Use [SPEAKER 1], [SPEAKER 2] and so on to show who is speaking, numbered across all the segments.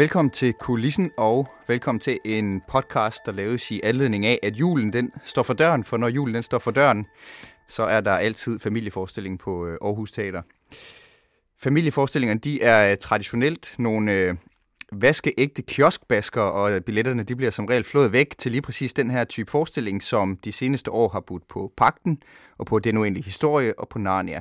[SPEAKER 1] Velkommen til Kulissen, og velkommen til en podcast, der laves i anledning af, at julen den står for døren, for når julen den står for døren, så er der altid familieforestilling på øh, Aarhus Teater. Familieforestillingerne de er øh, traditionelt nogle øh, vaskeægte kioskbasker, og øh, billetterne de bliver som regel flået væk til lige præcis den her type forestilling, som de seneste år har budt på Pakten, og på Den Uendelige Historie og på Narnia.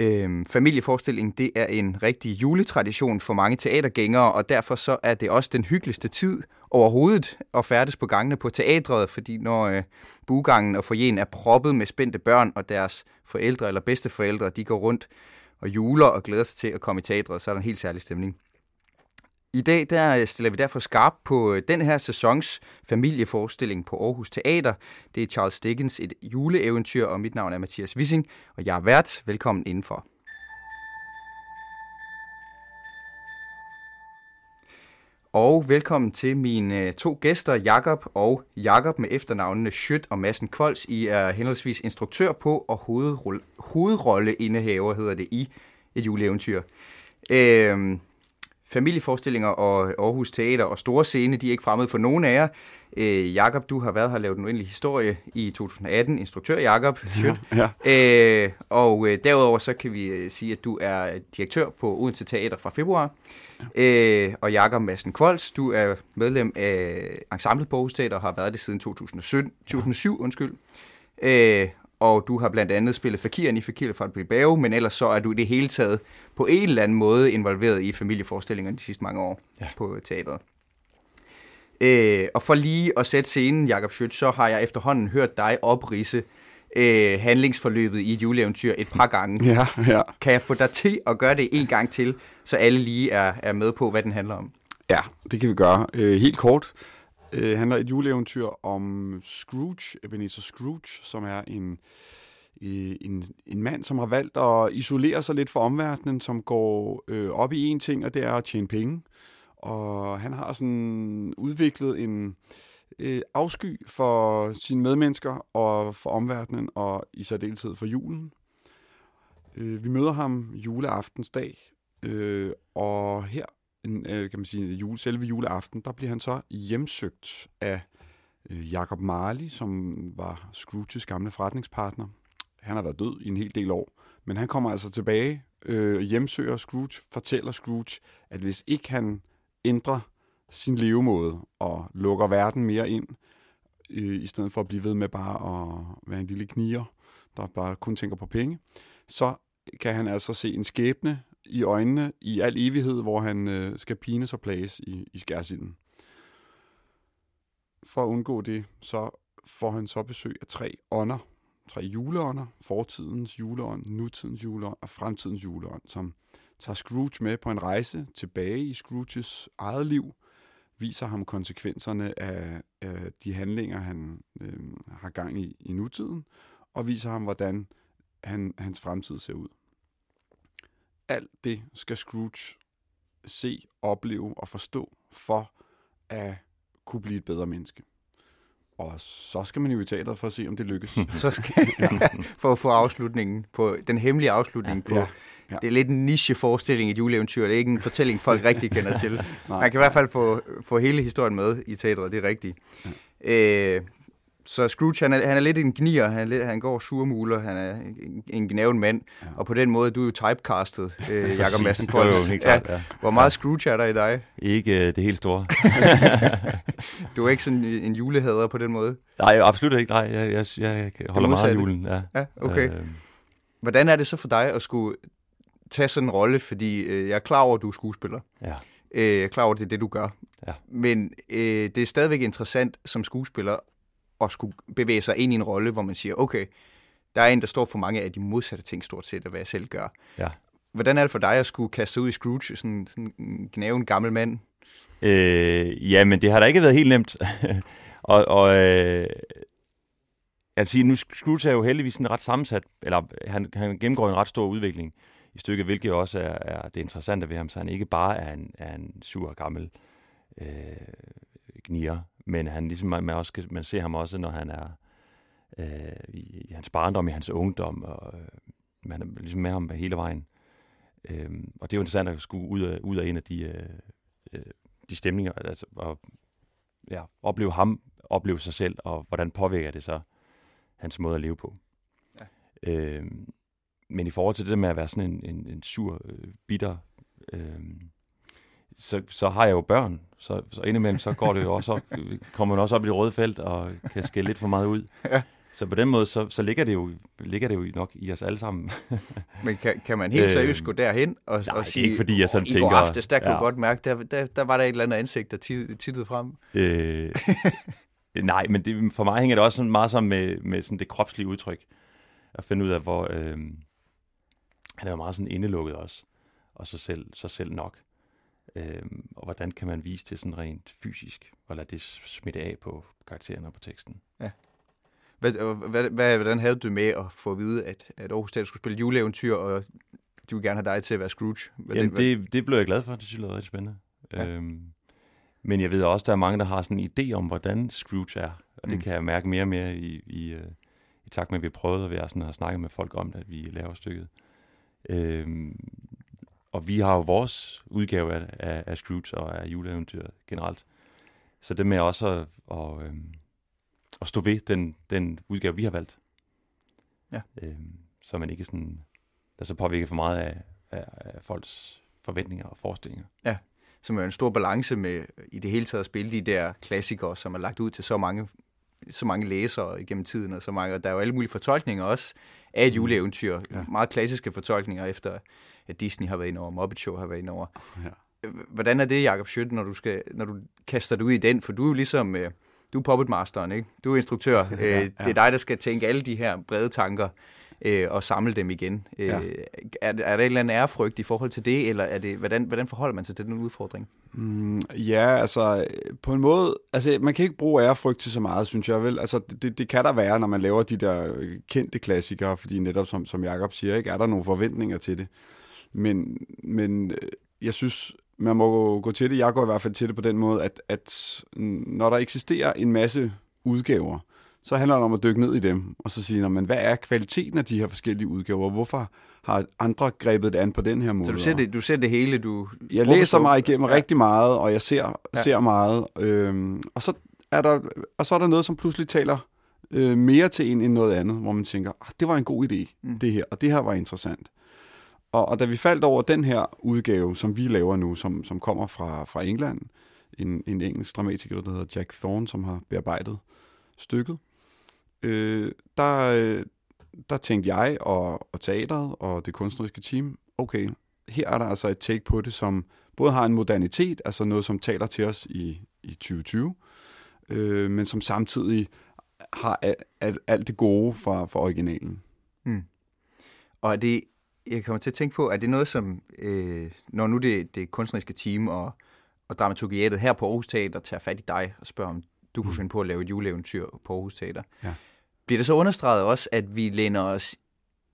[SPEAKER 1] Øhm, familieforestilling, det er en rigtig juletradition for mange teatergængere, og derfor så er det også den hyggeligste tid overhovedet at færdes på gangene på teatret, fordi når øh, bugangen og forjen er proppet med spændte børn, og deres forældre eller bedsteforældre, de går rundt og juler og glæder sig til at komme i teatret, så er der en helt særlig stemning. I dag der øh, stiller vi derfor skarp på øh, den her sæsons familieforestilling på Aarhus Teater. Det er Charles Dickens et juleeventyr, og mit navn er Mathias Wissing, og jeg er vært. Velkommen indenfor. Og velkommen til mine øh, to gæster, Jakob og Jakob med efternavnene Schødt og Massen Kvols. I er henholdsvis instruktør på og hovedrolle, hovedrolleindehaver, hedder det, i et juleeventyr. Øhm, familieforestillinger og Aarhus Teater og store scene, de er ikke fremmede for nogen af jer. Øh, Jakob, du har været her og lavet en uendelig historie i 2018, instruktør Jakob
[SPEAKER 2] Ja, ja.
[SPEAKER 1] Øh, og øh, derudover så kan vi øh, sige, at du er direktør på Odense Teater fra februar. Ja. Øh, og Jakob Madsen Kvolds, du er medlem af Ensemblet på Aarhus Teater og har været det siden 2017, 2007. Undskyld. Øh, og du har blandt andet spillet Fakiren i Fakir fra Bilbao, men ellers så er du i det hele taget på en eller anden måde involveret i familieforestillingerne de sidste mange år ja. på teatret. Øh, og for lige at sætte scenen, Jakob Schøtz, så har jeg efterhånden hørt dig oprise øh, handlingsforløbet i et juleeventyr et par gange.
[SPEAKER 2] Ja, ja.
[SPEAKER 1] Kan jeg få dig til at gøre det en gang til, så alle lige er, er med på, hvad den handler om?
[SPEAKER 2] Ja, det kan vi gøre. Øh, helt kort øh, handler et juleeventyr om Scrooge, Ebenezer Scrooge, som er en, øh, en, en mand, som har valgt at isolere sig lidt fra omverdenen, som går øh, op i en ting, og det er at tjene penge. Og han har sådan udviklet en øh, afsky for sine medmennesker og for omverdenen, og i særdeleshed for julen. Øh, vi møder ham juleaftensdag, øh, og her en, øh, kan man sige, jule, selve juleaften, der bliver han så hjemsøgt af øh, Jacob Marley, som var Scrooges gamle forretningspartner. Han har været død i en hel del år, men han kommer altså tilbage, øh, hjemsøger Scrooge, fortæller Scrooge, at hvis ikke han ændrer sin levemåde og lukker verden mere ind, øh, i stedet for at blive ved med bare at være en lille kniger, der bare kun tænker på penge, så kan han altså se en skæbne i øjnene i al evighed, hvor han øh, skal pines og plages i, i skærsilden. For at undgå det, så får han så besøg af tre ånder, tre juleånder, fortidens juleånd, nutidens juleånd og fremtidens juleånd, som tager Scrooge med på en rejse tilbage i Scrooges eget liv, viser ham konsekvenserne af, af de handlinger, han øh, har gang i i nutiden, og viser ham, hvordan han, hans fremtid ser ud. Alt det skal Scrooge se, opleve og forstå for at kunne blive et bedre menneske. Og så skal man jo i teateret for at se, om det lykkes.
[SPEAKER 1] så skal for at få afslutningen på den hemmelige afslutning ja, på. Ja, ja. Det er lidt en niche forestilling i et juleeventyr. Det er ikke en fortælling, folk rigtig kender til. Man kan i hvert fald få, få hele historien med i teatret, det er rigtigt. Ja. Øh, så Scrooge, han er, han er lidt en gnier, han, er lidt, han går surmuler, han er en, en gnæven mand, ja. og på den måde, du er jo typecastet, øh, Jakob Madsen
[SPEAKER 3] jo, helt klart, ja.
[SPEAKER 1] Hvor meget Scrooge er der i dig?
[SPEAKER 3] Ikke øh, det helt store.
[SPEAKER 1] du er ikke sådan en julehader på den måde?
[SPEAKER 3] Nej, absolut ikke. Nej, jeg, jeg, jeg holder meget af julen. Ja,
[SPEAKER 1] ja okay. Øh. Hvordan er det så for dig at skulle tage sådan en rolle, fordi øh, jeg er klar over, at du er skuespiller.
[SPEAKER 3] Ja.
[SPEAKER 1] Øh, jeg er klar over, at det er det, du gør.
[SPEAKER 3] Ja.
[SPEAKER 1] Men øh, det er stadigvæk interessant som skuespiller at skulle bevæge sig ind i en rolle, hvor man siger, okay, der er en, der står for mange af de modsatte ting stort set, af hvad jeg selv gør.
[SPEAKER 3] Ja.
[SPEAKER 1] Hvordan er det for dig at skulle kaste sig ud i Scrooge, sådan, sådan en gnaven gammel mand?
[SPEAKER 3] Øh, ja, men det har da ikke været helt nemt. og og øh, sige, nu Scrooge er jo heldigvis en ret sammensat, eller han, han gennemgår en ret stor udvikling i stykket, hvilket også er, er det interessante ved ham, så han ikke bare er en, er en sur gammel øh, gnier, men han ligesom, man, også, man ser ham også, når han er øh, i, i hans barndom, i hans ungdom, og øh, man er ligesom med ham hele vejen. Øh, og det er jo interessant at skulle ud af, ud af en af de øh, øh, de stemninger, altså, og ja, opleve ham, opleve sig selv, og hvordan påvirker det så hans måde at leve på. Ja. Øh, men i forhold til det der med at være sådan en, en, en sur, øh, bitter, øh, så, så har jeg jo børn, så, så indimellem så går det jo også op, kommer man også op i det røde felt og kan skælde lidt for meget ud. Ja. Så på den måde, så, så ligger, det jo, ligger det jo nok i os alle sammen.
[SPEAKER 1] Men kan, kan man helt seriøst øhm, gå derhen og,
[SPEAKER 3] nej,
[SPEAKER 1] og sige,
[SPEAKER 3] ikke fordi jeg sådan
[SPEAKER 1] i
[SPEAKER 3] tænker...
[SPEAKER 1] går aftes, der kunne ja. godt mærke, der, der, der var der et eller andet ansigt, der tittede frem? Øh,
[SPEAKER 3] nej, men det, for mig hænger det også sådan meget sammen med, med sådan det kropslige udtryk. At finde ud af, hvor... Øh, han er jo meget sådan indelukket også. Og så selv, så selv nok. Øh, og hvordan kan man vise det sådan rent fysisk, og lade det smitte af på karakteren og på teksten. Ja.
[SPEAKER 1] Hvad, hvad, hvad, hvordan havde du med at få at vide, at, at Aarhus Teater skulle spille juleeventyr, og de vil gerne have dig til at være Scrooge?
[SPEAKER 3] Hvad Jamen, det, det, det blev jeg glad for. Det synes jeg er rigtig spændende. Ja. Øhm, men jeg ved også, at der er mange, der har sådan en idé om, hvordan Scrooge er. Og det mm. kan jeg mærke mere og mere i, i, uh, i takt med, at vi har prøvet, og vi har, sådan, har snakket med folk om det, at vi laver stykket. Øhm, og vi har jo vores udgave af, af, af Scrooge og af juleeventyr generelt. Så det med også at, og, øhm, at stå ved den, den udgave, vi har valgt. Ja. Øhm, så man ikke sådan, der så påvirker for meget af, af, af folks forventninger og forestillinger.
[SPEAKER 1] Ja, som er en stor balance med i det hele taget at spille de der klassikere, som er lagt ud til så mange så mange læsere igennem tiden, og så mange, og der er jo alle mulige fortolkninger også af et mm. juleeventyr. Ja. Meget klassiske fortolkninger efter, at Disney har været ind over, Muppet Show har været ind over. Ja. Hvordan er det, Jacob Schødt, når du, skal, når du kaster dig ud i den? For du er jo ligesom, øh, du er puppetmasteren, ikke? Du er instruktør. ja, ja. Det er dig, der skal tænke alle de her brede tanker øh, og samle dem igen. Øh, ja. er, er der et eller andet ærefrygt i forhold til det, eller er det, hvordan, hvordan forholder man sig til den udfordring?
[SPEAKER 2] Mm, ja, altså på en måde, altså man kan ikke bruge ærefrygt til så meget, synes jeg vel. Altså det, det kan der være, når man laver de der kendte klassikere, fordi netop som, som Jacob siger, ikke, er der nogle forventninger til det. Men, men øh, jeg synes, man må gå til det, jeg går i hvert fald til det på den måde, at, at når der eksisterer en masse udgaver, så handler det om at dykke ned i dem, og så sige, men hvad er kvaliteten af de her forskellige udgaver? Hvorfor har andre grebet det an på den her måde?
[SPEAKER 1] Så du ser det, du ser det hele? Du
[SPEAKER 2] jeg læser mig igennem ja. rigtig meget, og jeg ser, ja. ser meget. Øhm, og, så er der, og så er der noget, som pludselig taler øh, mere til en end noget andet, hvor man tænker, ah, det var en god idé, mm. det her, og det her var interessant. Og, og da vi faldt over den her udgave, som vi laver nu, som, som kommer fra, fra England, en, en engelsk dramatiker, der hedder Jack Thorne, som har bearbejdet stykket, øh, der, øh, der tænkte jeg og, og teateret og det kunstneriske team, okay, her er der altså et take på det, som både har en modernitet, altså noget, som taler til os i, i 2020, øh, men som samtidig har alt, alt det gode fra, fra originalen. Mm.
[SPEAKER 1] Og er det, jeg kommer til at tænke på, er det noget, som, øh, når nu det, det kunstneriske team og, og dramaturgiatet her på Aarhus Teater tager fat i dig og spørger, om du kunne mm. finde på at lave et juleeventyr på Aarhus Teater, ja. Bliver det så understreget også, at vi læner os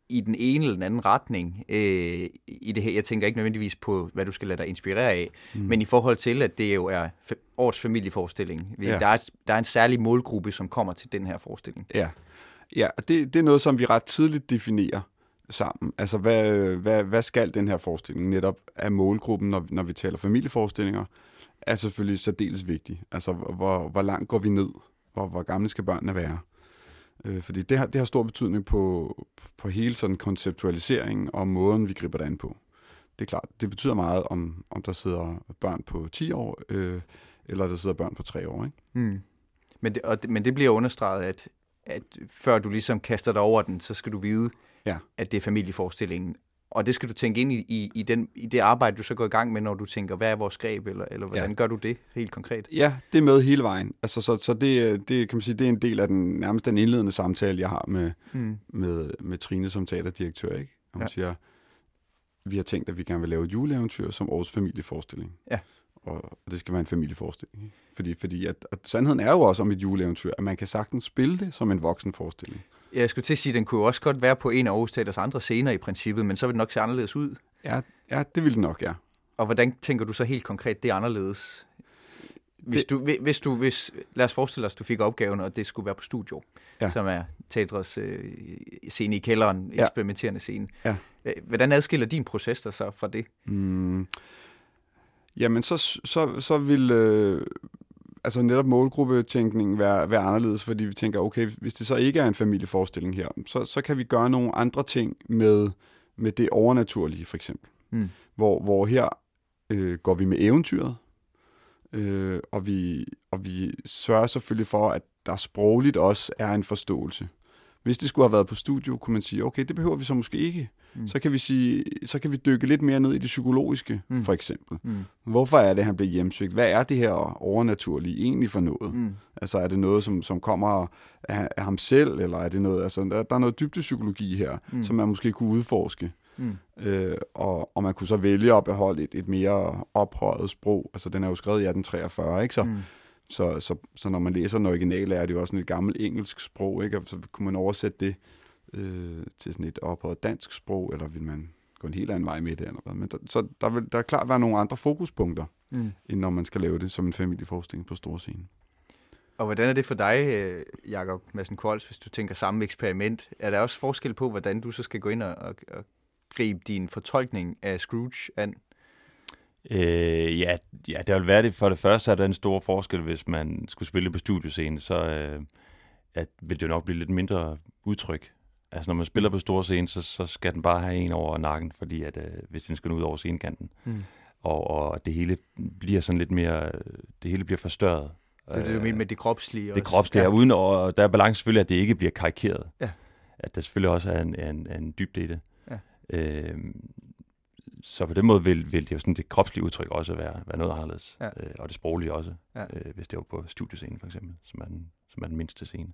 [SPEAKER 1] i den ene eller den anden retning øh, i det her. Jeg tænker ikke nødvendigvis på, hvad du skal lade dig inspirere af, mm. men i forhold til, at det jo er årets familieforestilling. Ja. Der, er, der er en særlig målgruppe, som kommer til den her forestilling.
[SPEAKER 2] Ja, ja det, det er noget, som vi ret tidligt definerer sammen. Altså, hvad, hvad, hvad skal den her forestilling netop af målgruppen, når, når vi taler familieforestillinger, er selvfølgelig særdeles vigtig. Altså, hvor, hvor langt går vi ned? Hvor, hvor gamle skal børnene være? Øh, fordi det har, det har stor betydning på, på hele sådan konceptualiseringen og måden, vi griber det an på. Det er klart, det betyder meget, om, om der sidder børn på 10 år, øh, eller der sidder børn på 3 år. Ikke? Mm.
[SPEAKER 1] Men, det, og, men det bliver understreget, at, at før du ligesom kaster dig over den, så skal du vide, ja. at det er familieforestillingen. Og det skal du tænke ind i, i, i, den, i det arbejde, du så går i gang med, når du tænker, hvad er vores greb, eller, eller hvordan ja. gør du det helt konkret?
[SPEAKER 2] Ja, det er med hele vejen. Altså, så så det, det, kan man sige, det er en del af den nærmest den indledende samtale, jeg har med, mm. med, med Trine som teaterdirektør. Ikke? Og hun ja. siger, vi har tænkt, at vi gerne vil lave et juleeventyr som årets familieforestilling. Ja. Og det skal være en familieforestilling. Ikke? Fordi, fordi at, at sandheden er jo også om et juleeventyr, at man kan sagtens spille det som en voksen forestilling.
[SPEAKER 1] Jeg skulle til at sige, at den kunne også godt være på en af Aarhus Teaters andre scener i princippet, men så vil det nok se anderledes ud.
[SPEAKER 2] Ja, ja det vil det nok, ja.
[SPEAKER 1] Og hvordan tænker du så helt konkret, det er anderledes? Hvis du, hvis du, hvis, lad os forestille os, at du fik opgaven, og det skulle være på studio, ja. som er teatrets øh, scene i kælderen, ja. eksperimenterende scene. Ja. Øh, hvordan adskiller din proces der så fra det? Mm.
[SPEAKER 2] jamen så, så, så vil øh, altså netop målgruppetænkningen være, være anderledes, fordi vi tænker, okay, hvis det så ikke er en familieforestilling her, så, så kan vi gøre nogle andre ting med, med det overnaturlige, for eksempel.
[SPEAKER 1] Mm.
[SPEAKER 2] Hvor, hvor her øh, går vi med eventyret, øh, og, vi, og vi sørger selvfølgelig for, at der sprogligt også er en forståelse. Hvis det skulle have været på studio, kunne man sige, okay, det behøver vi så måske ikke. Mm. Så, kan vi sige, så kan vi dykke lidt mere ned i det psykologiske, mm. for eksempel. Mm. Hvorfor er det, han bliver hjemsøgt? Hvad er det her overnaturlige egentlig for noget? Mm. Altså er det noget, som, som kommer af, af ham selv, eller er det noget, altså der, der er noget dybdepsykologi her, mm. som man måske kunne udforske. Mm. Øh, og, og man kunne så vælge at beholde et, et mere ophøjet sprog. Altså den er jo skrevet i 1843, ikke så? Mm. Så, så, så når man læser den originale, er det jo også sådan et gammelt engelsk sprog, ikke? Og så kunne man oversætte det øh, til sådan et ophøjet dansk sprog, eller vil man gå en helt anden vej med det? Eller hvad? Men der, så der vil der klart være nogle andre fokuspunkter, mm. end når man skal lave det som en familieforestilling på stor scene.
[SPEAKER 1] Og hvordan er det for dig, øh, Jakob Madsen Kols, hvis du tænker samme eksperiment? Er der også forskel på, hvordan du så skal gå ind og, og, og gribe din fortolkning af Scrooge an?
[SPEAKER 3] Øh, ja, ja, det vil være det. For det første er der en stor forskel, hvis man skulle spille på studioscene, så øh, at, vil det jo nok blive lidt mindre udtryk. Altså når man spiller på store scene, så, så skal den bare have en over nakken, fordi at, øh, hvis den skal ud over scenekanten. Mm. Og, og det hele bliver sådan lidt mere, det hele bliver forstørret.
[SPEAKER 1] Det er det, du mener med det kropslige
[SPEAKER 3] Det kropslige, ja. uden, og der er balance selvfølgelig, at det ikke bliver karikeret. Ja. At der selvfølgelig også er en, en, en dybde i det. Ja. Øh, så på den måde vil, vil det jo sådan det kropslige udtryk også være, være noget anderledes. Ja. Øh, og det sproglige også, ja. øh, hvis det var på studiescenen for eksempel, som er den, som er den mindste scene.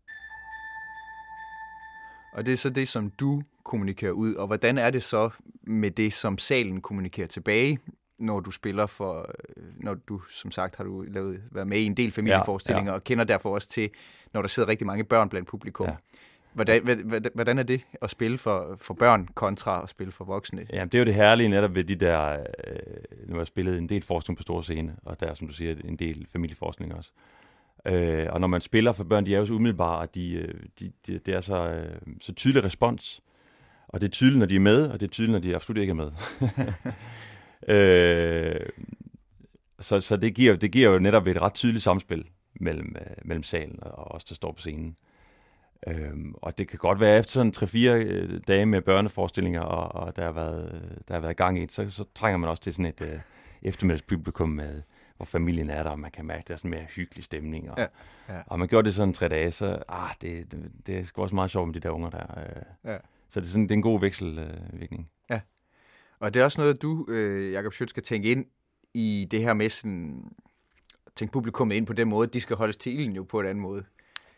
[SPEAKER 1] Og det er så det, som du kommunikerer ud. Og hvordan er det så med det, som salen kommunikerer tilbage, når du spiller for, øh, når du som sagt har du lavet, været med i en del familieforestillinger, ja, ja. og kender derfor også til, når der sidder rigtig mange børn blandt publikum. Ja. Hvordan, hvordan er det at spille for, for børn kontra at spille for voksne?
[SPEAKER 3] Ja, det er jo det herlige netop ved de der, øh, nu har jeg spillet en del forskning på store scene, og der er, som du siger, en del familieforskning også. Øh, og når man spiller for børn, de er jo så umiddelbare, og de, øh, de, de, det er så, øh, så tydelig respons. Og det er tydeligt, når de er med, og det er tydeligt, når de absolut ikke er med. øh, så så det, giver, det giver jo netop et ret tydeligt samspil mellem, øh, mellem salen og os, der står på scenen. Øhm, og det kan godt være efter sådan 3-4 øh, dage med børneforestillinger, og, og der, har været, der har været gang i så, så trænger man også til sådan et øh, eftermiddagspublikum, med, hvor familien er der, og man kan mærke, at der er sådan mere hyggelig stemning. Og, ja, ja. og man gjorde det sådan tre dage, så ah, det, det, det er sgu også meget sjovt med de der unger der. Øh. Ja. Så det er, sådan, det er en god vekselvirkning.
[SPEAKER 1] Øh, ja. Og det er også noget, du, øh, Jacob Schøtz, skal tænke ind i det her med sådan, tænke publikummet ind på den måde, de skal holdes til ilden jo på en anden måde.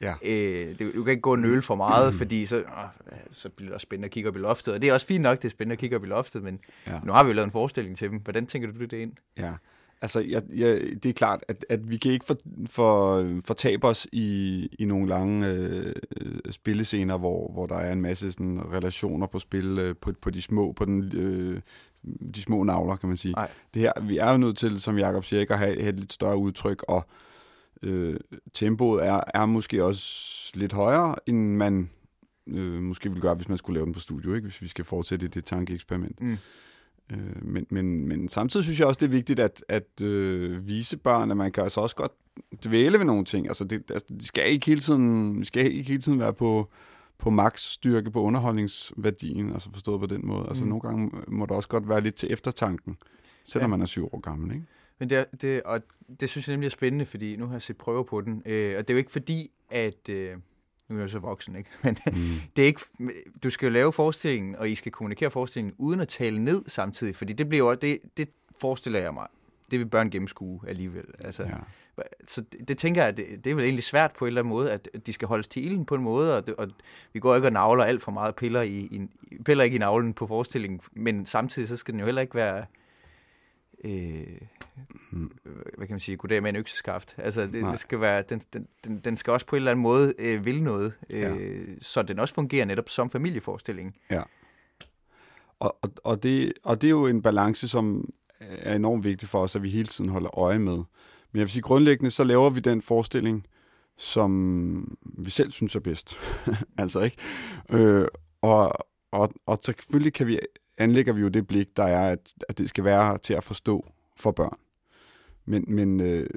[SPEAKER 1] Ja. Øh, det, du kan ikke gå og nøle for meget, fordi så, åh, så bliver det også spændende at kigge op i loftet. Og det er også fint nok, det er spændende at kigge op i loftet, men ja. nu har vi jo lavet en forestilling til dem. Hvordan tænker du det ind?
[SPEAKER 2] Ja, altså jeg, jeg, det er klart, at, at vi kan ikke for, for, fortabe os i, i nogle lange øh, spillescener, hvor, hvor der er en masse sådan, relationer på spil øh, på, på de små, på den, øh, de små navler, kan man sige. Nej. Det her, vi er jo nødt til, som Jacob siger, at have, have et lidt større udtryk, og øh, tempoet er, er måske også lidt højere, end man øh, måske ville gøre, hvis man skulle lave den på studio, ikke? hvis vi skal fortsætte det tankeeksperiment. Mm. Øh, men, men, men samtidig synes jeg også, det er vigtigt at, at øh, vise børn, at man kan altså også godt dvæle ved nogle ting. Altså, det, altså, det skal ikke hele tiden, vi skal ikke hele tiden være på, på max styrke på underholdningsværdien, altså forstået på den måde. Altså mm. nogle gange må det også godt være lidt til eftertanken, selvom ja. man er syv år gammel, ikke?
[SPEAKER 1] Men det, det, og det synes jeg nemlig er spændende, fordi nu har jeg set prøver på den. Øh, og det er jo ikke fordi, at... Øh, nu er jeg så voksen, ikke? Men mm. det er ikke, du skal jo lave forestillingen, og I skal kommunikere forestillingen, uden at tale ned samtidig, fordi det bliver det, det forestiller jeg mig, det vil børn gennemskue alligevel. Altså, ja. Så det, det tænker jeg, det, det er vel egentlig svært på en eller anden måde, at de skal holdes til ilden på en måde, og, det, og vi går ikke og navler alt for meget piller, i, i, piller ikke i navlen på forestillingen, men samtidig så skal den jo heller ikke være øh, mm. hvad kan man sige, goddag med en økseskaft. Altså, det, det skal være, den, den, den skal også på en eller anden måde øh, vil noget, øh, ja. så den også fungerer netop som familieforestilling.
[SPEAKER 2] Ja. Og, og, og, det, og det er jo en balance, som er enormt vigtig for os, at vi hele tiden holder øje med. Men jeg vil sige, grundlæggende, så laver vi den forestilling, som vi selv synes er bedst. altså, ikke? Øh, og, og, og selvfølgelig kan vi anlægger vi jo det blik, der er, at, at det skal være til at forstå for børn. Men, men, øh,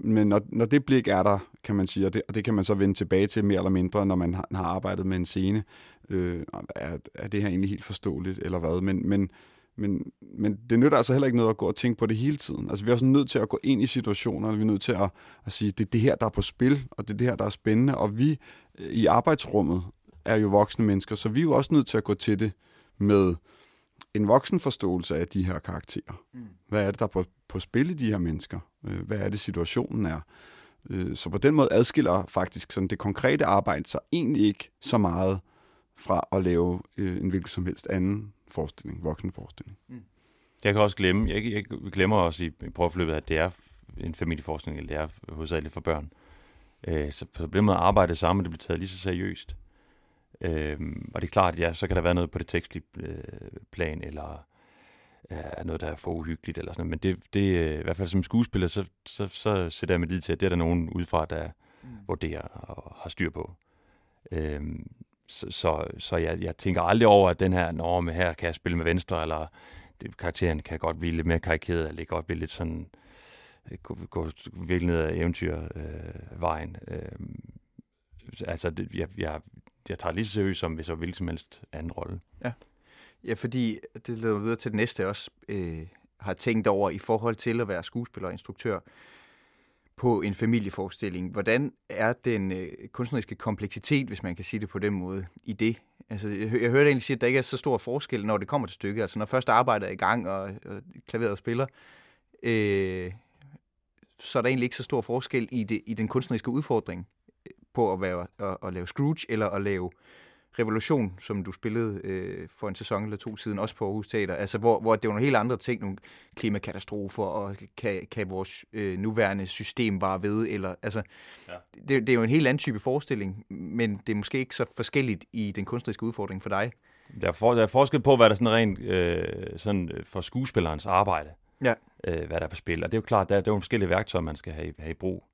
[SPEAKER 2] men når, når det blik er der, kan man sige, og det, og det kan man så vende tilbage til mere eller mindre, når man har, har arbejdet med en scene, øh, er, er det her egentlig helt forståeligt, eller hvad? Men, men, men, men det nytter altså heller ikke noget at gå og tænke på det hele tiden. Altså vi er også nødt til at gå ind i situationerne, vi er nødt til at, at sige, det er det her, der er på spil, og det er det her, der er spændende, og vi øh, i arbejdsrummet er jo voksne mennesker, så vi er jo også nødt til at gå til det med en voksen forståelse af de her karakterer. Mm. Hvad er det, der er på, på spil i de her mennesker? Øh, hvad er det, situationen er? Øh, så på den måde adskiller faktisk sådan det konkrete arbejde sig egentlig ikke så meget fra at lave en hvilken som helst anden forestilling, voksenforestilling. Mm.
[SPEAKER 3] Jeg kan også glemme, jeg, jeg glemmer også i, i prøveforløbet, at det er en familieforskning, eller det er hovedsageligt for børn. Øh, så på den måde arbejde sammen, det bliver taget lige så seriøst. Øh, og det er klart, ja, så kan der være noget på det tekstlige øh, plan, eller øh, noget, der er for uhyggeligt, eller sådan noget. Men det, det øh, i hvert fald som skuespiller, så, så, så sætter jeg mig lige til, at det er der nogen udefra, der mm. vurderer og har styr på. Øh, så, så, så jeg, jeg tænker aldrig over, at den her norme her kan jeg spille med venstre, eller det, karakteren kan godt blive lidt mere karikeret, eller det kan godt blive lidt sådan, øh, gå, gå virkelig ned ad eventyrvejen. Øh, øh, altså, det, jeg, jeg, jeg tager lige så seriøst som hvis jeg hvilken som helst anden rolle.
[SPEAKER 1] Ja. ja, fordi det leder videre til det næste også, øh, har tænkt over i forhold til at være skuespiller og instruktør på en familieforestilling. Hvordan er den øh, kunstneriske kompleksitet, hvis man kan sige det på den måde, i det? Altså, jeg, jeg hørte egentlig sige, at der ikke er så stor forskel, når det kommer til stykket. Altså, når først arbejdet er i gang, og, og klaveret spiller, øh, så er der egentlig ikke så stor forskel i, det, i den kunstneriske udfordring på at, være, at, at lave Scrooge, eller at lave Revolution, som du spillede øh, for en sæson eller to siden, også på Aarhus Teater, altså hvor, hvor det var nogle helt andre ting, nogle klimakatastrofer, og kan, kan vores øh, nuværende system bare ved, eller altså, ja. det, det er jo en helt anden type forestilling, men det er måske ikke så forskelligt i den kunstneriske udfordring for dig.
[SPEAKER 3] Der er, for, der er forskel på, hvad der sådan rent øh, sådan øh, for skuespillerens arbejde,
[SPEAKER 1] ja.
[SPEAKER 3] øh, hvad der er på spil, og det er jo klart, der, der er jo forskellige værktøjer, man skal have, have i brug.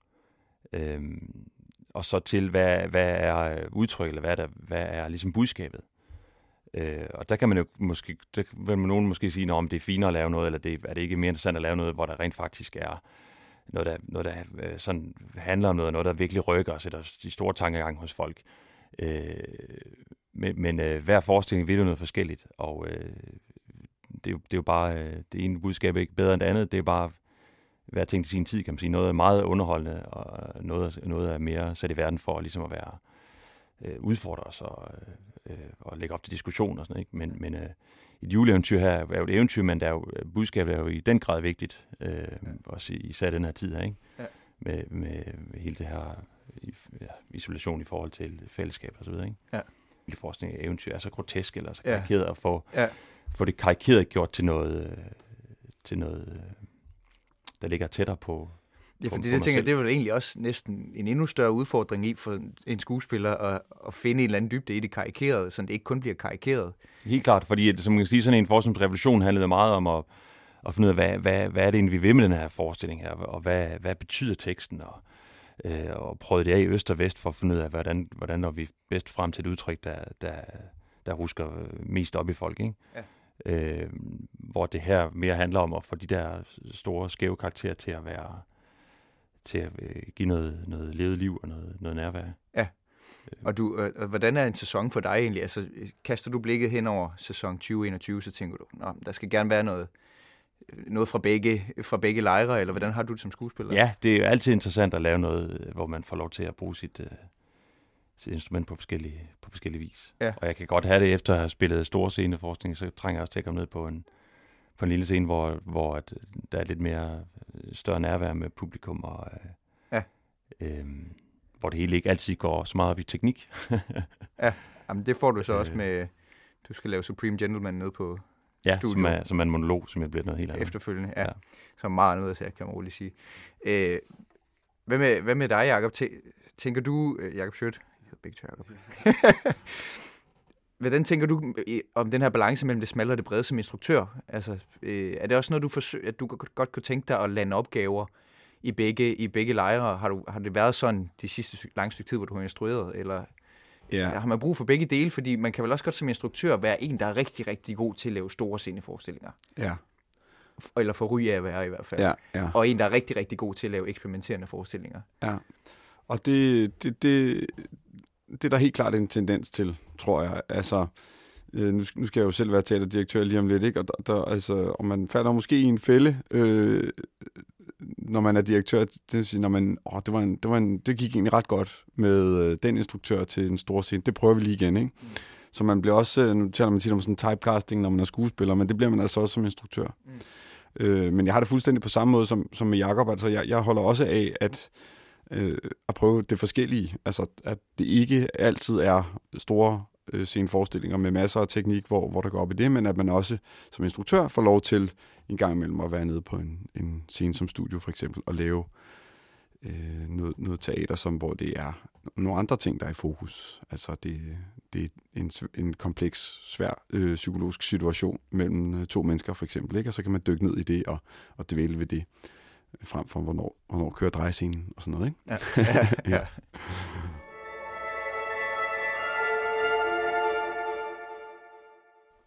[SPEAKER 3] Øhm, og så til, hvad, hvad er udtryk, eller hvad, der, hvad er ligesom budskabet. Øh, og der kan man jo måske, der vil man nogen måske sige, om det er finere at lave noget, eller det, er det ikke mere interessant at lave noget, hvor der rent faktisk er noget, der, noget, der øh, sådan handler om noget, noget, der virkelig rykker og sætter de store tanker i gang hos folk. Øh, men men øh, hver forestilling vil jo noget forskelligt, og øh, det, er jo, det er jo bare, øh, det ene budskab er ikke bedre end det andet, det er bare hver ting til sin tid, kan man sige. Noget er meget underholdende, og noget, noget er mere sat i verden for ligesom at være øh, udfordre os og, øh, og lægge op til diskussion og sådan ikke? Men, men øh, et juleeventyr her er jo et eventyr, men der er jo, budskabet er jo i den grad vigtigt, øh, ja. også i, især den her tid her, ikke? Ja. Med, med, med hele det her ja, isolation i forhold til fællesskab og så videre, ikke? Ja. Forskning af eventyr er så grotesk eller så karikeret ja. at få, ja. få det karikeret gjort til noget, øh, til noget øh, der ligger tættere på,
[SPEAKER 1] Ja, fordi det tænker jeg, det er jo egentlig også næsten en endnu større udfordring i for en skuespiller at, at finde en eller anden dybde i det karikerede, så det ikke kun bliver karikeret.
[SPEAKER 3] Helt klart, fordi som man kan sige, sådan en forskningsrevolution handlede meget om at, at finde ud af, hvad, hvad, hvad er det egentlig, vi vil med den her forestilling her, og hvad, hvad betyder teksten, og, øh, og prøvede det af i øst og vest for at finde ud af, hvordan, hvordan når vi bedst frem til et udtryk, der, der, der husker mest op i folk. Ikke? Ja øh, hvor det her mere handler om at få de der store skæve karakterer til at være til at øh, give noget, noget levet liv og noget, noget nærvær.
[SPEAKER 1] Ja. Og du, øh, hvordan er en sæson for dig egentlig? Altså, kaster du blikket hen over sæson 2021, så tænker du, Nå, der skal gerne være noget, noget fra begge, fra begge lejre, eller hvordan har du det som skuespiller?
[SPEAKER 3] Ja, det er jo altid interessant at lave noget, hvor man får lov til at bruge sit, øh, sit instrument på forskellige, på forskellige vis. Ja. Og jeg kan godt have det, efter at have spillet store sceneforskning, så trænger jeg også til at komme ned på en, på en lille scene, hvor, hvor at, der er lidt mere øh, større nærvær med publikum, og øh, ja. øhm, hvor det hele ikke altid går så meget op i teknik.
[SPEAKER 1] ja, Jamen, det får du så også øh. med, du skal lave Supreme Gentleman ned på
[SPEAKER 3] ja,
[SPEAKER 1] studio.
[SPEAKER 3] som er, som er en monolog, som jeg bliver noget helt andet.
[SPEAKER 1] Efterfølgende, ja. ja. Så meget andet, så jeg kan roligt sige. Øh, hvad, med, hvad med dig, Jacob? Tænker du, Jacob Schødt, begge to Jacob. Hvordan tænker du om den her balance mellem det smalle og det brede som instruktør? Altså, øh, er det også noget, du forsøger, at du godt kunne tænke dig at lande opgaver i begge, i begge lejre? Har, du, har det været sådan de sidste lange stykke tid, hvor du har instrueret? Eller ja. har man brug for begge dele? Fordi man kan vel også godt som instruktør være en, der er rigtig, rigtig god til at lave store sceneforestillinger.
[SPEAKER 2] Ja.
[SPEAKER 1] eller får ry af at være i hvert fald.
[SPEAKER 2] Ja, ja.
[SPEAKER 1] Og en, der er rigtig, rigtig god til at lave eksperimenterende forestillinger.
[SPEAKER 2] Ja, og det, det, det, det er der helt klart en tendens til, tror jeg. Altså, øh, nu, nu skal jeg jo selv være teaterdirektør lige om lidt, ikke? Og, der, der, altså, og man falder måske i en fælde, øh, når man er direktør, det vil sige, når man, åh, det, var en, det, var en, det gik egentlig ret godt med øh, den instruktør til en stor scene. Det prøver vi lige igen, ikke? Mm. Så man bliver også, øh, nu taler man tit om sådan typecasting, når man er skuespiller, men det bliver man altså også som instruktør. Mm. Øh, men jeg har det fuldstændig på samme måde som, som med Jacob. Altså, jeg, jeg holder også af at, øh, at prøve det forskellige. Altså, at det ikke altid er store øh, sceneforestillinger med masser af teknik, hvor, hvor der går op i det, men at man også som instruktør får lov til en gang imellem at være nede på en, en scene som studio for eksempel, og lave øh, noget, noget teater, som, hvor det er nogle andre ting, der er i fokus. Altså det, det er en, en kompleks, svær øh, psykologisk situation mellem øh, to mennesker for eksempel, ikke? og så kan man dykke ned i det og, og dvæle ved det, frem for hvornår, hvornår kører drejescenen og sådan noget. Ikke?
[SPEAKER 1] Ja. ja,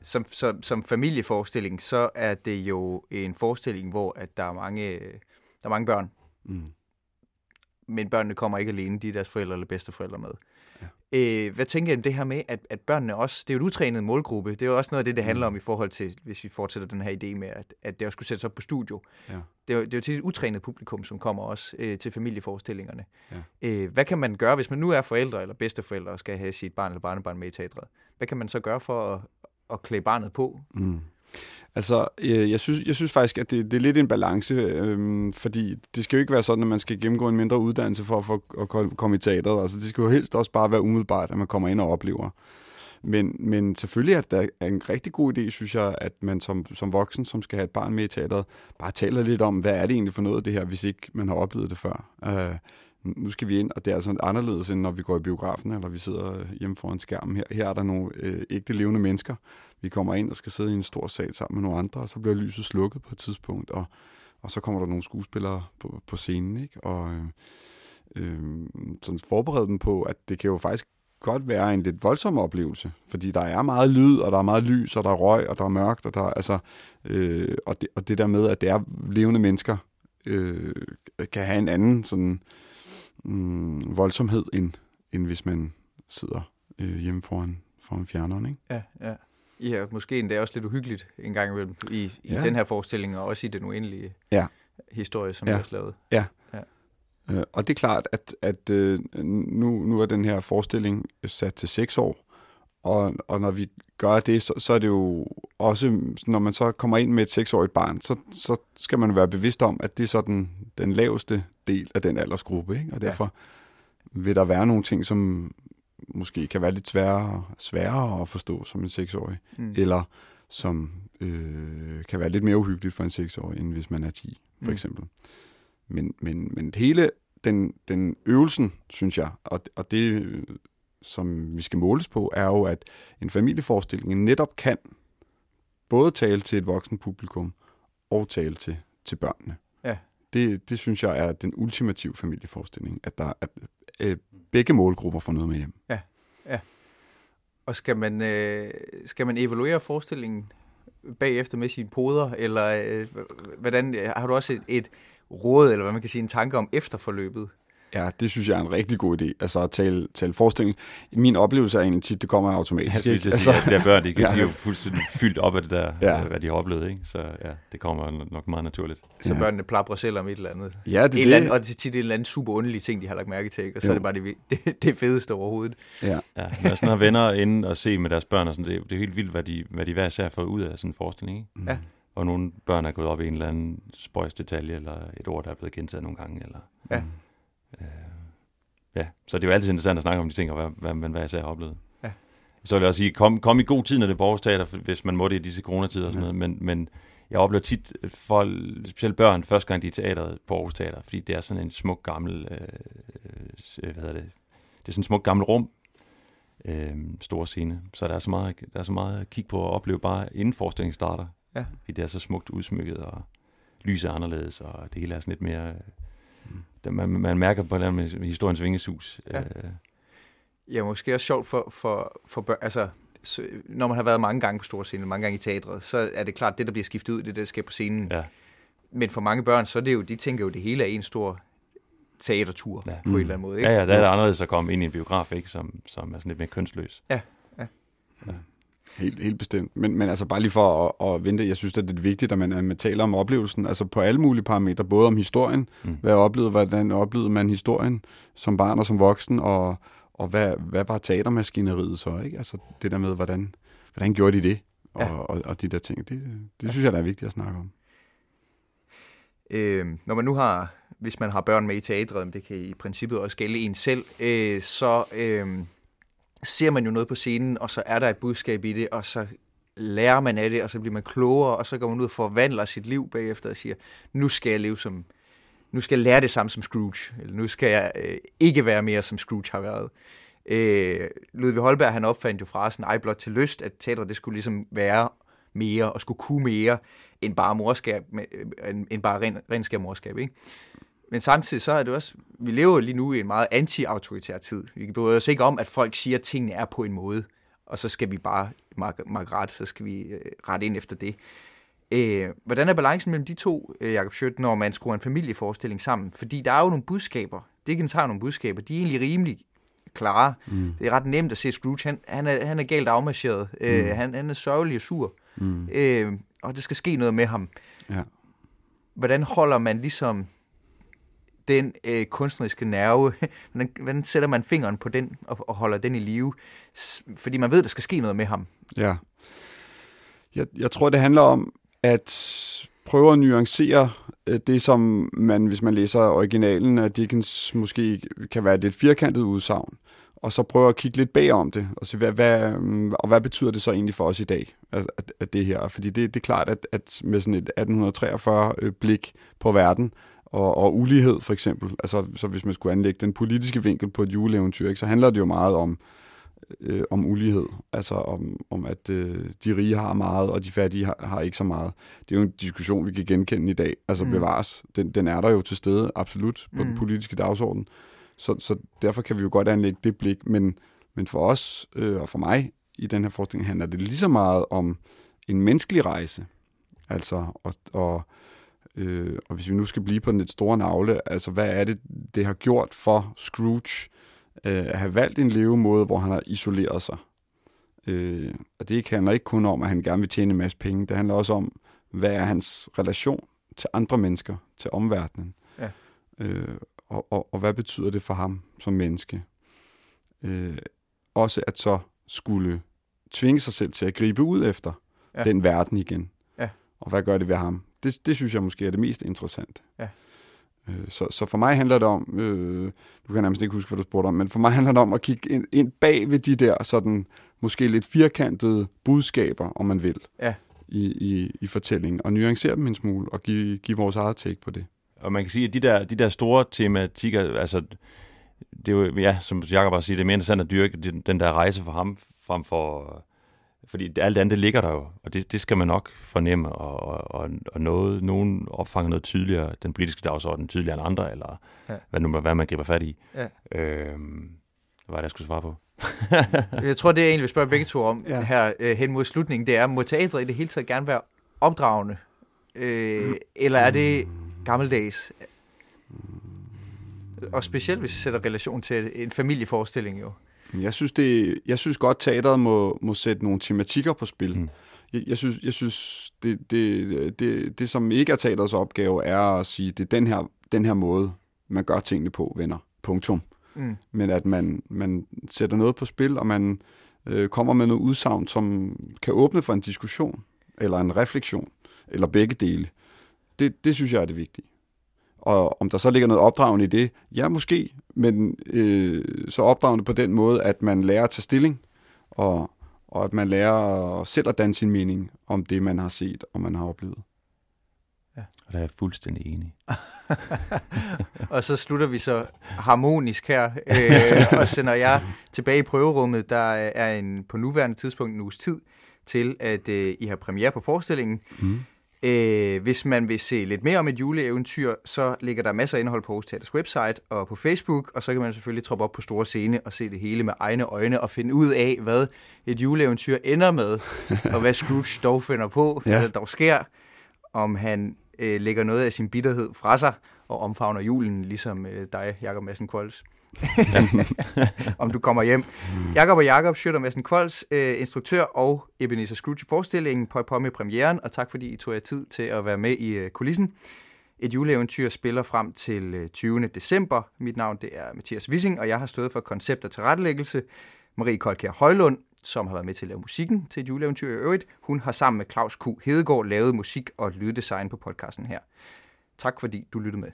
[SPEAKER 1] som, som, som familieforestilling, så er det jo en forestilling, hvor at der er mange, der er mange børn. Mm. Men børnene kommer ikke alene, de er deres forældre eller bedsteforældre med. Øh, hvad tænker I om det her med, at, at børnene også, det er jo et utrænet målgruppe, det er jo også noget af det, det handler mm. om i forhold til, hvis vi fortsætter den her idé med, at, at det også skulle sættes op på studio. Ja. Det, er jo, det er jo til et utrænet publikum, som kommer også øh, til familieforestillingerne. Ja. Øh, hvad kan man gøre, hvis man nu er forældre eller bedsteforældre og skal have sit barn eller barnebarn med i teatret? Hvad kan man så gøre for at, at klæde barnet på?
[SPEAKER 2] Mm. Altså, øh, jeg synes, jeg synes faktisk, at det, det er lidt en balance, øh, fordi det skal jo ikke være sådan, at man skal gennemgå en mindre uddannelse for at, for at komme i teateret. Altså, det skal jo helst også bare være umiddelbart, at man kommer ind og oplever. Men, men selvfølgelig er det en rigtig god idé, synes jeg, at man som, som voksen, som skal have et barn med i teateret, bare taler lidt om, hvad er det egentlig for noget af det her, hvis ikke man har oplevet det før. Øh, nu skal vi ind, og det er sådan anderledes, end når vi går i biografen, eller vi sidder øh, hjemme foran skærmen. Her, her er der nogle øh, ægte levende mennesker. Vi kommer ind og skal sidde i en stor sal sammen med nogle andre, og så bliver lyset slukket på et tidspunkt, og, og så kommer der nogle skuespillere på, på scenen, ikke? Og øh, øh, sådan forberede dem på, at det kan jo faktisk godt være en lidt voldsom oplevelse, fordi der er meget lyd, og der er meget lys, og der er røg, og der er mørkt, og der er, altså, øh, og, det, og det der med, at det er levende mennesker, øh, kan have en anden sådan mm, voldsomhed, end, end hvis man sidder øh, hjemme foran, foran fjerneren. Ikke?
[SPEAKER 1] Ja, ja. Ja, måske endda også lidt uhyggeligt en gang imellem i, i ja. den her forestilling, og også i den uendelige ja. historie, som ja. vi har lavet.
[SPEAKER 2] Ja. ja. Øh, og det er klart, at, at øh, nu, nu er den her forestilling sat til seks år, og, og når vi gør det, så, så er det jo også, når man så kommer ind med et seksårigt barn, så, så skal man være bevidst om, at det er så den, den laveste del af den aldersgruppe, ikke? og derfor ja. vil der være nogle ting, som måske kan være lidt sværere, sværere at forstå som en seksårig, mm. eller som øh, kan være lidt mere uhyggeligt for en seksårig, end hvis man er 10, for mm. eksempel. Men, men, men hele den, den øvelsen, synes jeg, og, og det, som vi skal måles på, er jo, at en familieforestilling netop kan både tale til et voksen publikum og tale til, til børnene. Ja. Det, det synes jeg er den ultimative familieforestilling, at der at, øh, begge målgrupper får noget med hjem.
[SPEAKER 1] Ja, ja. Og skal man, øh, skal man evaluere forestillingen bagefter med sine poder, eller øh, hvordan, øh, har du også et, et råd, eller hvad man kan sige, en tanke om efterforløbet?
[SPEAKER 2] Ja, det synes jeg er en rigtig god idé. Altså at tale, tale forestilling. Min oplevelse er egentlig tit, det kommer automatisk.
[SPEAKER 3] Ja, ikke? Altså, ja, børn, de, ja. de er jo fuldstændig fyldt op af det der, ja. hvad de har oplevet. Ikke? Så ja, det kommer nok meget naturligt.
[SPEAKER 1] Så ja. børnene plapper selv om et eller andet. Ja, det, et det. Andet, og det er tit en eller anden super underlig ting, de har lagt mærke til. Ikke? Og så jo. er det bare det, det, det fedeste overhovedet.
[SPEAKER 3] Ja. ja når sådan har venner inde og se med deres børn, og sådan, det, det er helt vildt, hvad de, hvad de hver især får ud af sådan en forestilling. Ikke? Mm. Ja. Og nogle børn er gået op i en eller anden spøjs detalje, eller et ord, der er blevet gentaget nogle gange. Eller, ja. Øh, ja, så det er jo altid interessant at snakke om de ting, og hvad, hvad man hvad jeg har oplevet. Ja. Så vil jeg også sige, kom, kom i god tid, når det er Borgsteater, hvis man må det i disse coronatider og sådan ja. noget, men, men jeg oplever tit folk, specielt børn, første gang de er i teateret på Aarhus Teater, fordi det er sådan en smuk gammel, øh, øh, hvad hedder det, det er sådan en smuk gammel rum, øh, store scene, så der er så meget, der er så meget at kigge på og opleve bare inden forestillingen starter, ja. fordi det er så smukt udsmykket, og lyset er anderledes, og det hele er sådan lidt mere man, man mærker på den med historiens vingesus. Ja. Øh.
[SPEAKER 1] ja, måske også sjovt for, for, for børn, altså så, når man har været mange gange på store scenen, mange gange i teatret, så er det klart, det, der bliver skiftet ud, det er der sker på scenen.
[SPEAKER 3] Ja.
[SPEAKER 1] Men for mange børn, så er det jo, de tænker jo, det hele er en stor teatertur ja. på en eller anden måde. Ikke?
[SPEAKER 3] Ja, ja, der er det anderledes at komme ind i en biograf, ikke, som, som er sådan lidt mere kønsløs.
[SPEAKER 1] Ja, ja.
[SPEAKER 2] ja. Helt, helt bestemt. Men, men altså bare lige for at, at vente, jeg synes, at det er vigtigt, at man, at man taler om oplevelsen, altså på alle mulige parametre, både om historien, mm. hvad oplevede, hvordan oplevede man historien som barn og som voksen, og, og hvad, hvad var teatermaskineriet så, ikke? Altså det der med, hvordan, hvordan gjorde de det, og, ja. og, og de der ting, det, det ja. synes jeg, der er vigtigt at snakke om.
[SPEAKER 1] Øh, når man nu har, hvis man har børn med i teatret, det kan i princippet også gælde en selv, øh, så øh, ser man jo noget på scenen, og så er der et budskab i det, og så lærer man af det, og så bliver man klogere, og så går man ud og forvandler sit liv bagefter og siger, nu skal jeg leve som, nu skal jeg lære det samme som Scrooge, eller nu skal jeg øh, ikke være mere som Scrooge har været. Øh, Ludvig Holberg, han opfandt jo frasen, ej blot til lyst, at teater, det skulle ligesom være mere, og skulle kunne mere, end bare morskab, øh, end bare ren, renskab morskab, ikke? Men samtidig så er det også, vi lever lige nu i en meget anti-autoritær tid. Vi bryder os ikke om, at folk siger, at tingene er på en måde, og så skal vi bare markere ret, så skal vi øh, rette ind efter det. Øh, hvordan er balancen mellem de to, øh, Jacob Schødt, når man skruer en familieforestilling sammen? Fordi der er jo nogle budskaber. Dickens har nogle budskaber. De er egentlig rimelig klare. Mm. Det er ret nemt at se Scrooge. Han, han, er, han er galt afmarcheret. Øh, mm. Øh, han, han er sørgelig og sur. Mm. Øh, og det skal ske noget med ham. Ja. Hvordan holder man ligesom den øh, kunstneriske nerve, hvordan, hvordan sætter man fingeren på den og, og holder den i live? Fordi man ved, der skal ske noget med ham.
[SPEAKER 2] Ja. Jeg, jeg tror, det handler om at prøve at nuancere øh, det, som man, hvis man læser originalen af Dickens, måske kan være et lidt firkantet udsagn, og så prøve at kigge lidt bagom det, og se, hvad, hvad, øh, og hvad betyder det så egentlig for os i dag, at, at, at det her? Fordi det, det er klart, at, at med sådan et 1843-blik øh, på verden, og, og ulighed for eksempel, altså så hvis man skulle anlægge den politiske vinkel på et juleeventyr, ikke, så handler det jo meget om, øh, om ulighed, altså om, om at øh, de rige har meget, og de fattige har, har ikke så meget. Det er jo en diskussion, vi kan genkende i dag, altså mm. bevares. Den, den er der jo til stede, absolut, på mm. den politiske dagsorden. Så, så derfor kan vi jo godt anlægge det blik, men, men for os øh, og for mig i den her forskning handler det lige så meget om en menneskelig rejse, altså og, og Øh, og hvis vi nu skal blive på den lidt store navle, altså hvad er det, det har gjort for Scrooge øh, at have valgt en levemåde, hvor han har isoleret sig? Øh, og det handler ikke kun om, at han gerne vil tjene en masse penge. Det handler også om, hvad er hans relation til andre mennesker, til omverdenen? Ja. Øh, og, og, og hvad betyder det for ham som menneske? Øh, også at så skulle tvinge sig selv til at gribe ud efter ja. den verden igen. Ja. Og hvad gør det ved ham? Det, det synes jeg måske er det mest interessante. Ja. Øh, så, så for mig handler det om, øh, du kan nærmest ikke huske, hvad du spurgte om, men for mig handler det om at kigge ind, ind bag ved de der sådan, måske lidt firkantede budskaber, om man vil, ja. i, i, i fortællingen, og nuancere dem en smule, og give, give vores eget take på det.
[SPEAKER 3] Og man kan sige, at de der, de der store tematikker, altså, det er jo, ja, som Jacob har sagt, det er mere interessant at dyrke den der rejse for ham, frem for fordi alt andet det ligger der jo, og det, det skal man nok fornemme, og, og, og noget, nogen opfanger noget tydeligere, den politiske dagsorden tydeligere end andre, eller ja. hvad nu hvad man griber fat i. Ja. Øhm, hvad var det, jeg skulle svare på?
[SPEAKER 1] jeg tror, det er egentlig, vi spørger begge to om ja. her øh, hen mod slutningen, det er, må teatret i det hele taget gerne være opdragende? Øh, eller er det gammeldags? Og specielt, hvis vi sætter relation til en familieforestilling jo.
[SPEAKER 2] Jeg synes, det, jeg synes godt, teateret må, må sætte nogle tematikker på spil. Mm. Jeg, jeg synes, jeg synes det, det, det, det, som ikke er teaterets opgave, er at sige, det er den her, den her måde, man gør tingene på, venner. Punktum. Mm. Men at man, man sætter noget på spil, og man øh, kommer med noget udsagn, som kan åbne for en diskussion, eller en refleksion, eller begge dele. Det, det synes jeg er det vigtige. Og om der så ligger noget opdragende i det, ja måske, men øh, så opdragende på den måde, at man lærer at tage stilling, og, og at man lærer selv at danne sin mening om det, man har set og man har oplevet.
[SPEAKER 3] Ja. Og der er jeg fuldstændig enig.
[SPEAKER 1] og så slutter vi så harmonisk her, øh, og sender jeg tilbage i prøverummet. Der er en på nuværende tidspunkt en uges tid til, at øh, I har premiere på forestillingen. Mm. Øh, hvis man vil se lidt mere om et juleeventyr, så ligger der masser af indhold på Aarhus Teaters website og på Facebook, og så kan man selvfølgelig troppe op på store scene og se det hele med egne øjne og finde ud af, hvad et juleeventyr ender med, og hvad Scrooge dog finder på, ja. hvad der dog sker, om han øh, lægger noget af sin bitterhed fra sig og omfavner julen, ligesom øh, dig, Jakob Madsen Kolds. om du kommer hjem. Jakob og Jakob, Sjøtter Madsen Kvolds, øh, instruktør og Ebenezer Scrooge i forestillingen på på med premieren, og tak fordi I tog jer tid til at være med i øh, kulissen. Et juleeventyr spiller frem til øh, 20. december. Mit navn det er Mathias Wissing, og jeg har stået for koncept og tilrettelæggelse. Marie Koldkær Højlund, som har været med til at lave musikken til et juleeventyr i øvrigt, hun har sammen med Claus Q. Hedegaard lavet musik og lyddesign på podcasten her. Tak fordi du lyttede med.